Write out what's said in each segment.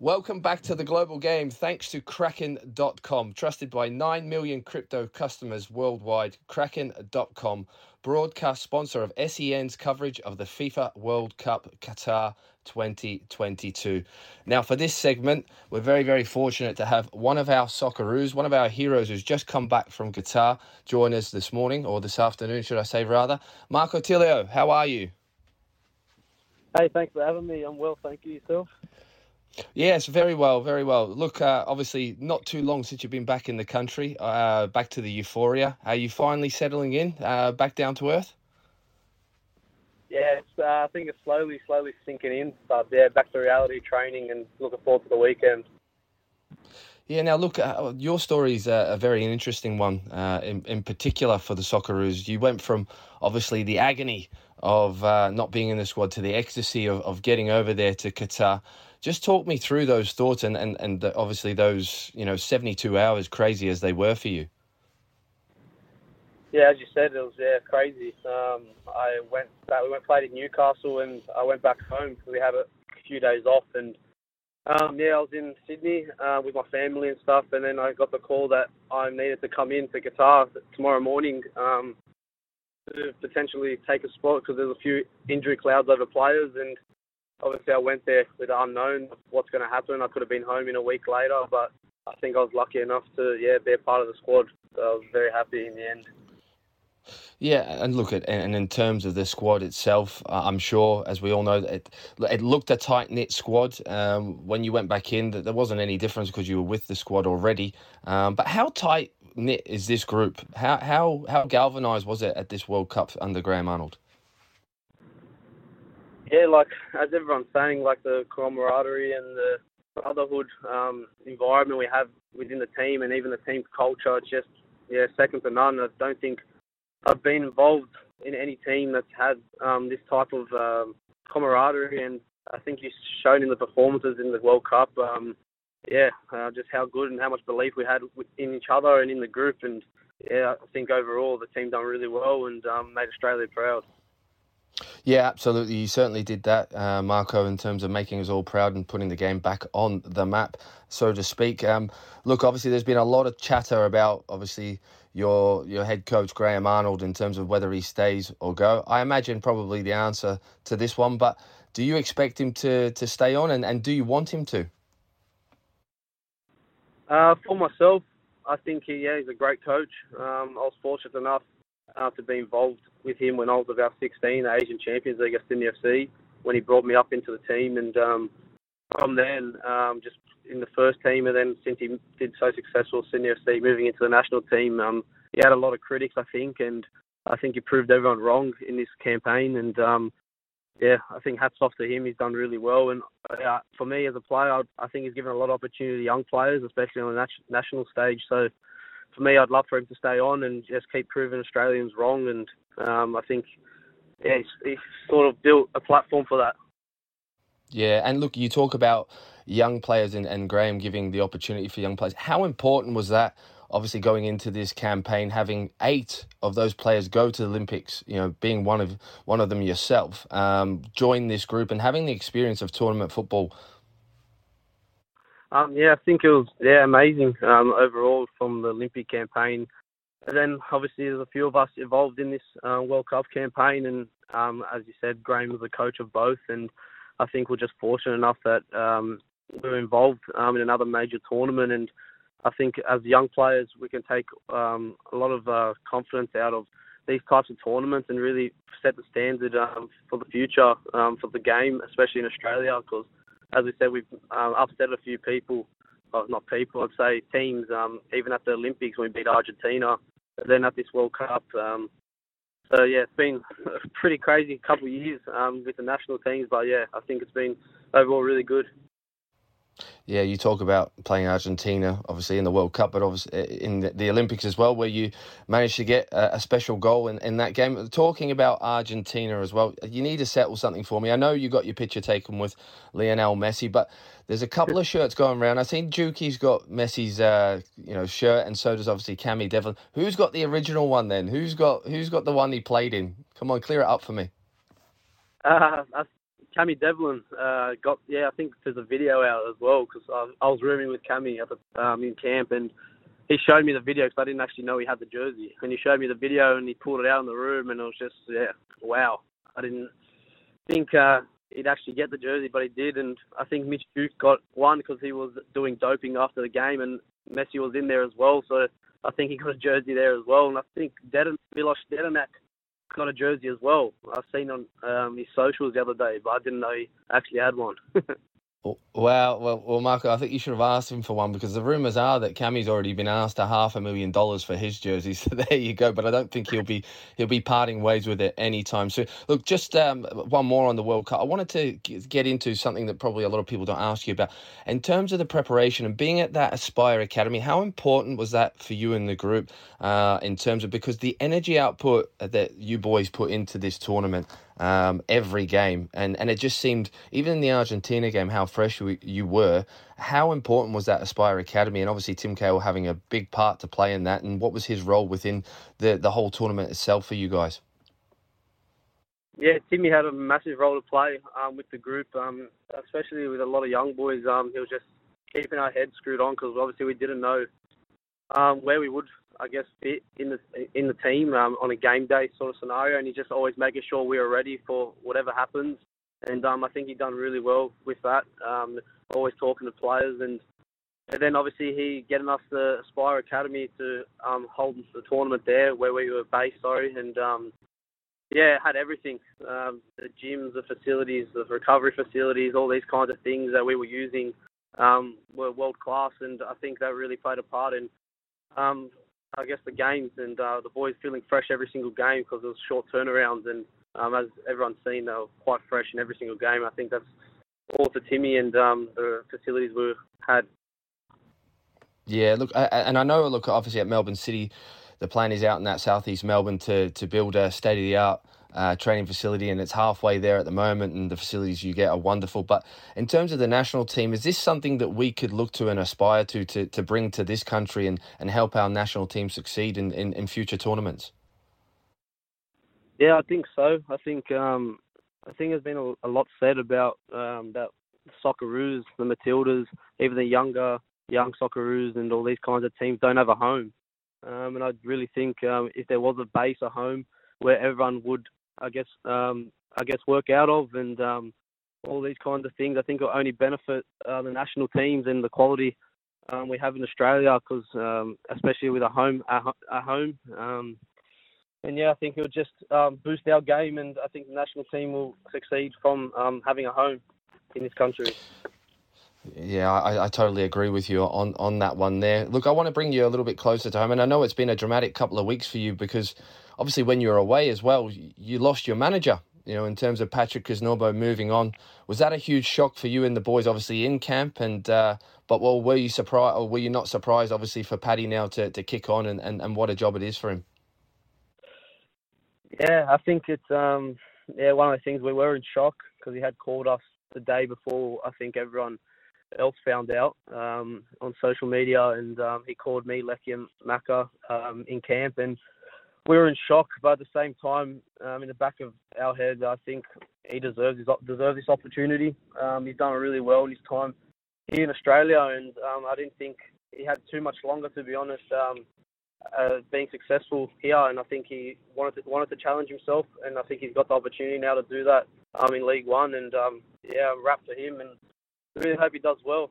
Welcome back to the global game thanks to Kraken.com. Trusted by 9 million crypto customers worldwide, Kraken.com, broadcast sponsor of SEN's coverage of the FIFA World Cup Qatar 2022. Now, for this segment, we're very, very fortunate to have one of our Socceroos, one of our heroes who's just come back from Qatar, join us this morning, or this afternoon, should I say rather. Marco Tilio, how are you? Hey, thanks for having me. I'm well, thank you. Yourself? Yes, very well, very well. Look, uh, obviously, not too long since you've been back in the country, uh, back to the euphoria. Are you finally settling in, uh, back down to earth? Yeah, uh, I think it's slowly, slowly sinking in. But yeah, back to reality training and looking forward to the weekend. Yeah, now look, uh, your story is a, a, very interesting one, uh, in, in particular for the Socceroos. You went from obviously the agony of uh, not being in the squad to the ecstasy of, of getting over there to Qatar. Just talk me through those thoughts and, and, and obviously those, you know, 72 hours, crazy as they were for you. Yeah, as you said, it was yeah crazy. Um, I went back, we went played in Newcastle and I went back home because we had a few days off and um, yeah, I was in Sydney uh, with my family and stuff, and then I got the call that I needed to come in to Qatar tomorrow morning um, to potentially take a spot because there's a few injury clouds over players, and obviously I went there with the unknown what's going to happen. I could have been home in a week later, but I think I was lucky enough to yeah be a part of the squad. So I was very happy in the end. Yeah, and look at and in terms of the squad itself, I'm sure, as we all know, it it looked a tight knit squad. Um, when you went back in, that there wasn't any difference because you were with the squad already. Um, but how tight knit is this group? How how how galvanized was it at this World Cup under Graham Arnold? Yeah, like as everyone's saying, like the camaraderie and the brotherhood um, environment we have within the team, and even the team's culture, it's just yeah, second to none. I don't think I've been involved in any team that's had um, this type of um, camaraderie, and I think it's shown in the performances in the World Cup. Um, yeah, uh, just how good and how much belief we had in each other and in the group, and yeah, I think overall the team done really well and um, made Australia proud. Yeah, absolutely. You certainly did that, uh, Marco, in terms of making us all proud and putting the game back on the map, so to speak. Um, look, obviously, there's been a lot of chatter about obviously your your head coach Graham Arnold in terms of whether he stays or go. I imagine probably the answer to this one, but do you expect him to to stay on, and, and do you want him to? Uh, for myself, I think he, yeah, he's a great coach. Um, I was fortunate enough uh, to be involved with him when I was about 16, the Asian Champions League at Sydney FC, when he brought me up into the team. And um, from then, um, just in the first team, and then since he did so successful Sydney FC, moving into the national team, um, he had a lot of critics, I think, and I think he proved everyone wrong in this campaign. And um, yeah, I think hats off to him. He's done really well. And uh, for me as a player, I, I think he's given a lot of opportunity to young players, especially on the nat- national stage. So for me, I'd love for him to stay on and just keep proving Australians wrong. And um, I think yeah, he's, he's sort of built a platform for that. Yeah, and look, you talk about young players and, and Graham giving the opportunity for young players. How important was that? Obviously, going into this campaign, having eight of those players go to the Olympics, you know, being one of one of them yourself, um, join this group and having the experience of tournament football um, yeah, I think it was yeah amazing um, overall from the Olympic campaign. And then obviously there's a few of us involved in this uh, World Cup campaign, and um, as you said, Graham was the coach of both, and I think we're just fortunate enough that um, we are involved um, in another major tournament, and I think as young players we can take um, a lot of uh, confidence out of these types of tournaments and really set the standard um, for the future um, for the game, especially in Australia, because as we said, we've um, upset a few people, well, not people, I'd say teams. Even at the Olympics, when we beat Argentina, then at this World Cup. Um, so yeah, it's been a pretty crazy couple of years um, with the national teams, but yeah, I think it's been overall really good. Yeah, you talk about playing Argentina, obviously in the World Cup, but obviously in the Olympics as well, where you managed to get a, special goal in, in that game. Talking about Argentina as well, you need to settle something for me. I know you got your picture taken with Lionel Messi, but there's a couple of shirts going around. I think Juki's got Messi's, uh, you know, shirt, and so does obviously Cammy Devlin. Who's got the original one then? Who's got who's got the one he played in? Come on, clear it up for me. Uh, Cammy Devlin uh, got yeah, I think there's a video out as well because I, I, was rooming with Cammy at the, um, in camp and he showed me the video because I didn't actually know he had the jersey and he showed me the video and he pulled it out in the room and it was just yeah, wow. I didn't think uh, he'd actually get the jersey, but he did and I think Mitch Duke got one because he was doing doping after the game and Messi was in there as well, so I think he got a jersey there as well and I think Dedan, Milos Degenek got a jersey as well. I've seen on um, his socials the other day, but I didn't know he actually had one. Well, well, well, Marco, I think you should have asked him for one because the rumours are that Cammy's already been asked a half a million dollars for his jersey. So there you go. But I don't think he'll be he'll be parting ways with it anytime soon. Look, just um, one more on the World Cup. I wanted to get into something that probably a lot of people don't ask you about in terms of the preparation and being at that Aspire Academy. How important was that for you and the group uh, in terms of because the energy output that you boys put into this tournament um, every game. And, and it just seemed, even in the Argentina game, how fresh we, you were. How important was that Aspire Academy? And obviously, Tim Cahill having a big part to play in that. And what was his role within the, the whole tournament itself for you guys? Yeah, Timmy had a massive role to play um, with the group, um, especially with a lot of young boys. Um, he was just keeping our heads screwed on because obviously we didn't know um, where we would I guess, fit in the in the team um, on a game day sort of scenario, and he's just always making sure we are ready for whatever happens. And um, I think he done really well with that. Um, always talking to players, and, and then obviously he getting us the Aspire Academy to um, hold the tournament there where we were based. Sorry, and um, yeah, had everything: um, the gyms, the facilities, the recovery facilities, all these kinds of things that we were using um, were world class, and I think that really played a part in um, I guess the games and uh, the boys feeling fresh every single game because it was short turnarounds and um, as everyone's seen they were quite fresh in every single game. I think that's all to Timmy and um, the facilities we had. Yeah, look, and I know, look, obviously at Melbourne City, the plan is out in that southeast Melbourne to to build a state of the art uh, training facility, and it's halfway there at the moment, and the facilities you get are wonderful. But in terms of the national team, is this something that we could look to and aspire to to, to bring to this country and, and help our national team succeed in, in, in future tournaments? Yeah, I think so. I think um, I think there's been a, a lot said about um, about Socceroos, the Matildas, even the younger young Socceroos, and all these kinds of teams don't have a home. Um, and I really think um, if there was a base, a home where everyone would I guess um, I guess work out of, and um, all these kinds of things. I think will only benefit uh, the national teams and the quality um, we have in Australia, because um, especially with a home a, home. Um, and yeah, I think it will just um, boost our game, and I think the national team will succeed from um, having a home in this country. Yeah, I, I, totally agree with you on, on that one there. Look, I want to bring you a little bit closer to home, and I know it's been a dramatic couple of weeks for you because obviously when you were away as well, you lost your manager. You know, in terms of Patrick Kisnorbo moving on, was that a huge shock for you and the boys? Obviously in camp, and uh, but well, were you surprised or were you not surprised? Obviously for Paddy now to, to kick on and, and, and what a job it is for him. Yeah, I think it's um yeah one of the things we were in shock because he had called us the day before. I think everyone else found out um, on social media, and um, he called me, Leckie Macca, um, in camp, and we were in shock, but at the same time, um, in the back of our head, I think he deserves his, deserves this opportunity. Um, he's done really well in his time here in Australia, and um, I didn't think he had too much longer, to be honest, uh, being successful here. And I think he wanted to, wanted to challenge himself, and I think he's got the opportunity now to do that um, in League One. And um, yeah, wrap for him, and really hope he does well.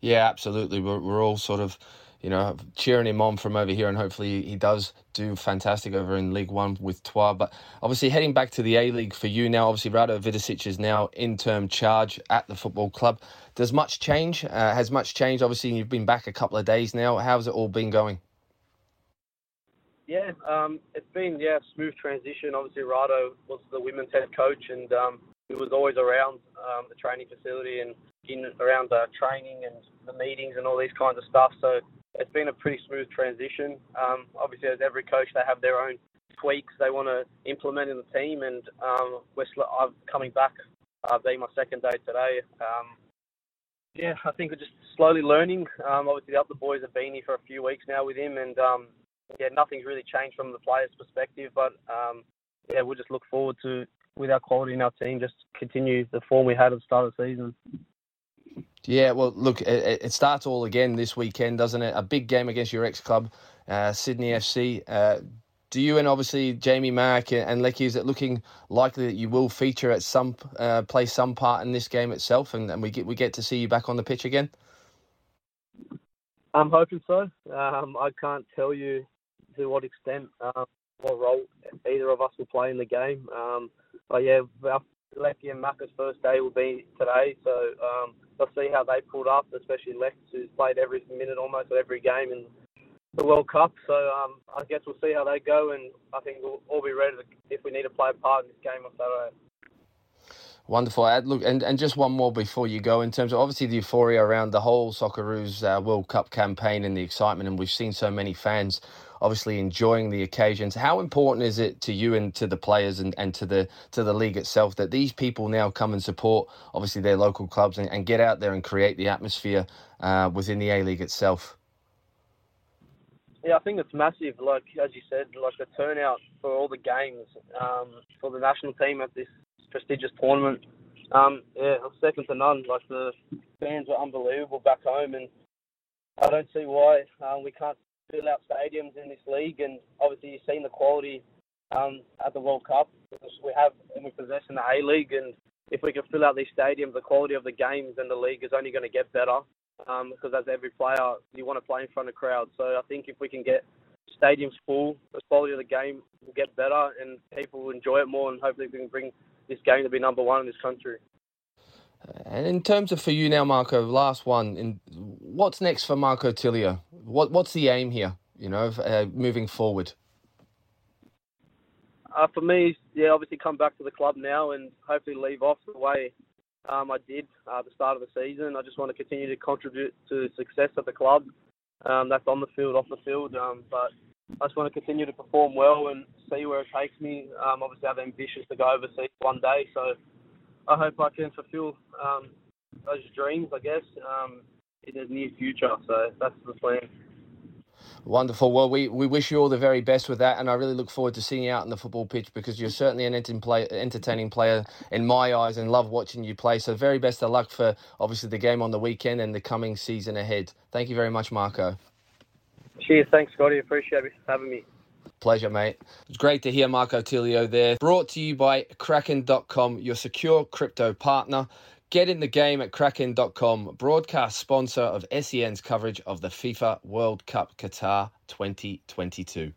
Yeah, absolutely. We're, we're all sort of you know, cheering him on from over here, and hopefully he does do fantastic over in League One with Troyes. But obviously, heading back to the A League for you now, obviously, Rado Vidosic is now interim charge at the football club. Does much change? Uh, has much changed? Obviously, you've been back a couple of days now. How's it all been going? Yeah, um, it's been yeah smooth transition. Obviously, Rado was the women's head coach, and um, he was always around um, the training facility and in around uh, training and the meetings and all these kinds of stuff. So it's been a pretty smooth transition. Um, obviously, as every coach, they have their own tweaks they want to implement in the team, and um, we're I'm coming back. Uh, being my second day today. Um, yeah, I think we're just slowly learning. Um, obviously, the other boys have been here for a few weeks now with him, and um, yeah, nothing's really changed from the players' perspective. But um, yeah, we'll just look forward to with our quality in our team, just continue the form we had at the start of the season. Yeah, well, look, it, it, starts all again this weekend, doesn't it? A big game against your ex club, uh, Sydney FC. Uh, do you and obviously Jamie Maclaren and Leckie, is it looking likely that you will feature at some uh, play some part in this game itself, and, and, we get we get to see you back on the pitch again? I'm hoping so. Um, I can't tell you to what extent, um, what role either of us will play in the game. Um, but yeah, Leckie and Macca's first day will be today, so um, let's see how they pulled up, especially Lex, who's played every minute almost of every game in the World Cup. So um, I guess we'll see how they go, and I think we'll all be ready to, if we need to play a part in this game on Saturday. Wonderful. Ad look, and, and just one more before you go, in terms of obviously the euphoria around the whole Socceroos uh, World Cup campaign and the excitement, and we've seen so many fans obviously enjoying the occasions. How important is it to you and to the players and, and to the to the league itself that these people now come and support obviously their local clubs and, and get out there and create the atmosphere uh, within the A League itself? Yeah, I think it's massive. Like as you said, like the turnout for all the games um, for the national team at this prestigious tournament. Um, yeah, second to none. Like the fans were unbelievable back home, and I don't see why um, we can't fill out stadiums in this league. And obviously, you've seen the quality um, at the World Cup. We have and we possess in the A League, and if we can fill out these stadiums, the quality of the games and the league is only going to get better. Um, because as every player, you want to play in front of crowds. So I think if we can get stadiums full, the quality of the game will get better, and people will enjoy it more, and hopefully we can bring this game to be number one in this country. And in terms of for you now, Marco, last one. In what's next for Marco Tilio? What what's the aim here? You know, uh, moving forward. Uh, for me, yeah, obviously come back to the club now and hopefully leave off the way um, I did uh, at the start of the season. I just want to continue to contribute to success at the club. Um, that's on the field, off the field. Um, but I just want to continue to perform well and see where it takes me. Um, obviously, I have ambitions to go overseas one day, so I hope I can fulfil um, those dreams, I guess, um, in the near future. So that's the plan. Wonderful. Well, we, we wish you all the very best with that, and I really look forward to seeing you out on the football pitch because you're certainly an entertaining player in my eyes and love watching you play. So, very best of luck for obviously the game on the weekend and the coming season ahead. Thank you very much, Marco. Cheers. Thanks, Scotty. Appreciate you having me. Pleasure, mate. It's great to hear Marco Tilio there. Brought to you by Kraken.com, your secure crypto partner. Get in the game at Kraken.com, broadcast sponsor of SEN's coverage of the FIFA World Cup Qatar 2022.